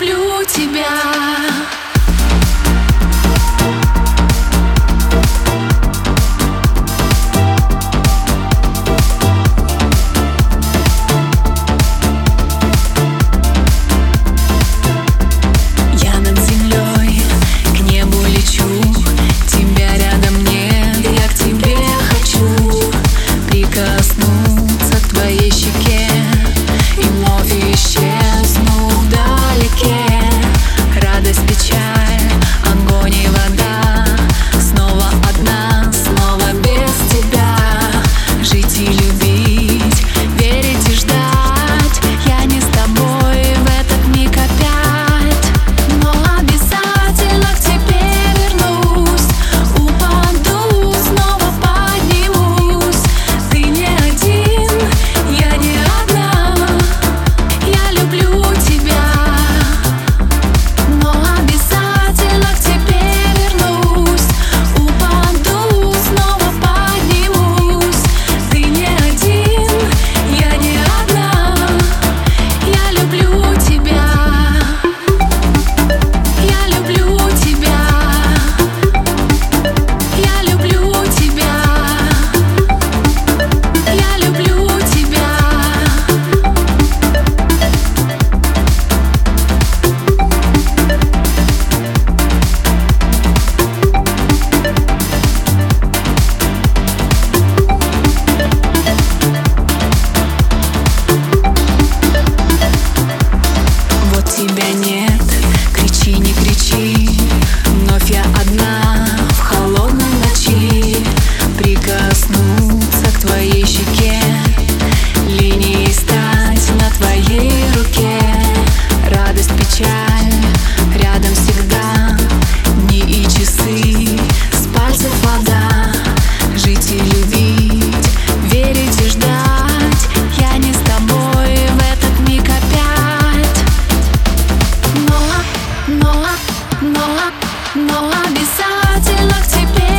люблю тебя но обязательно к тебе.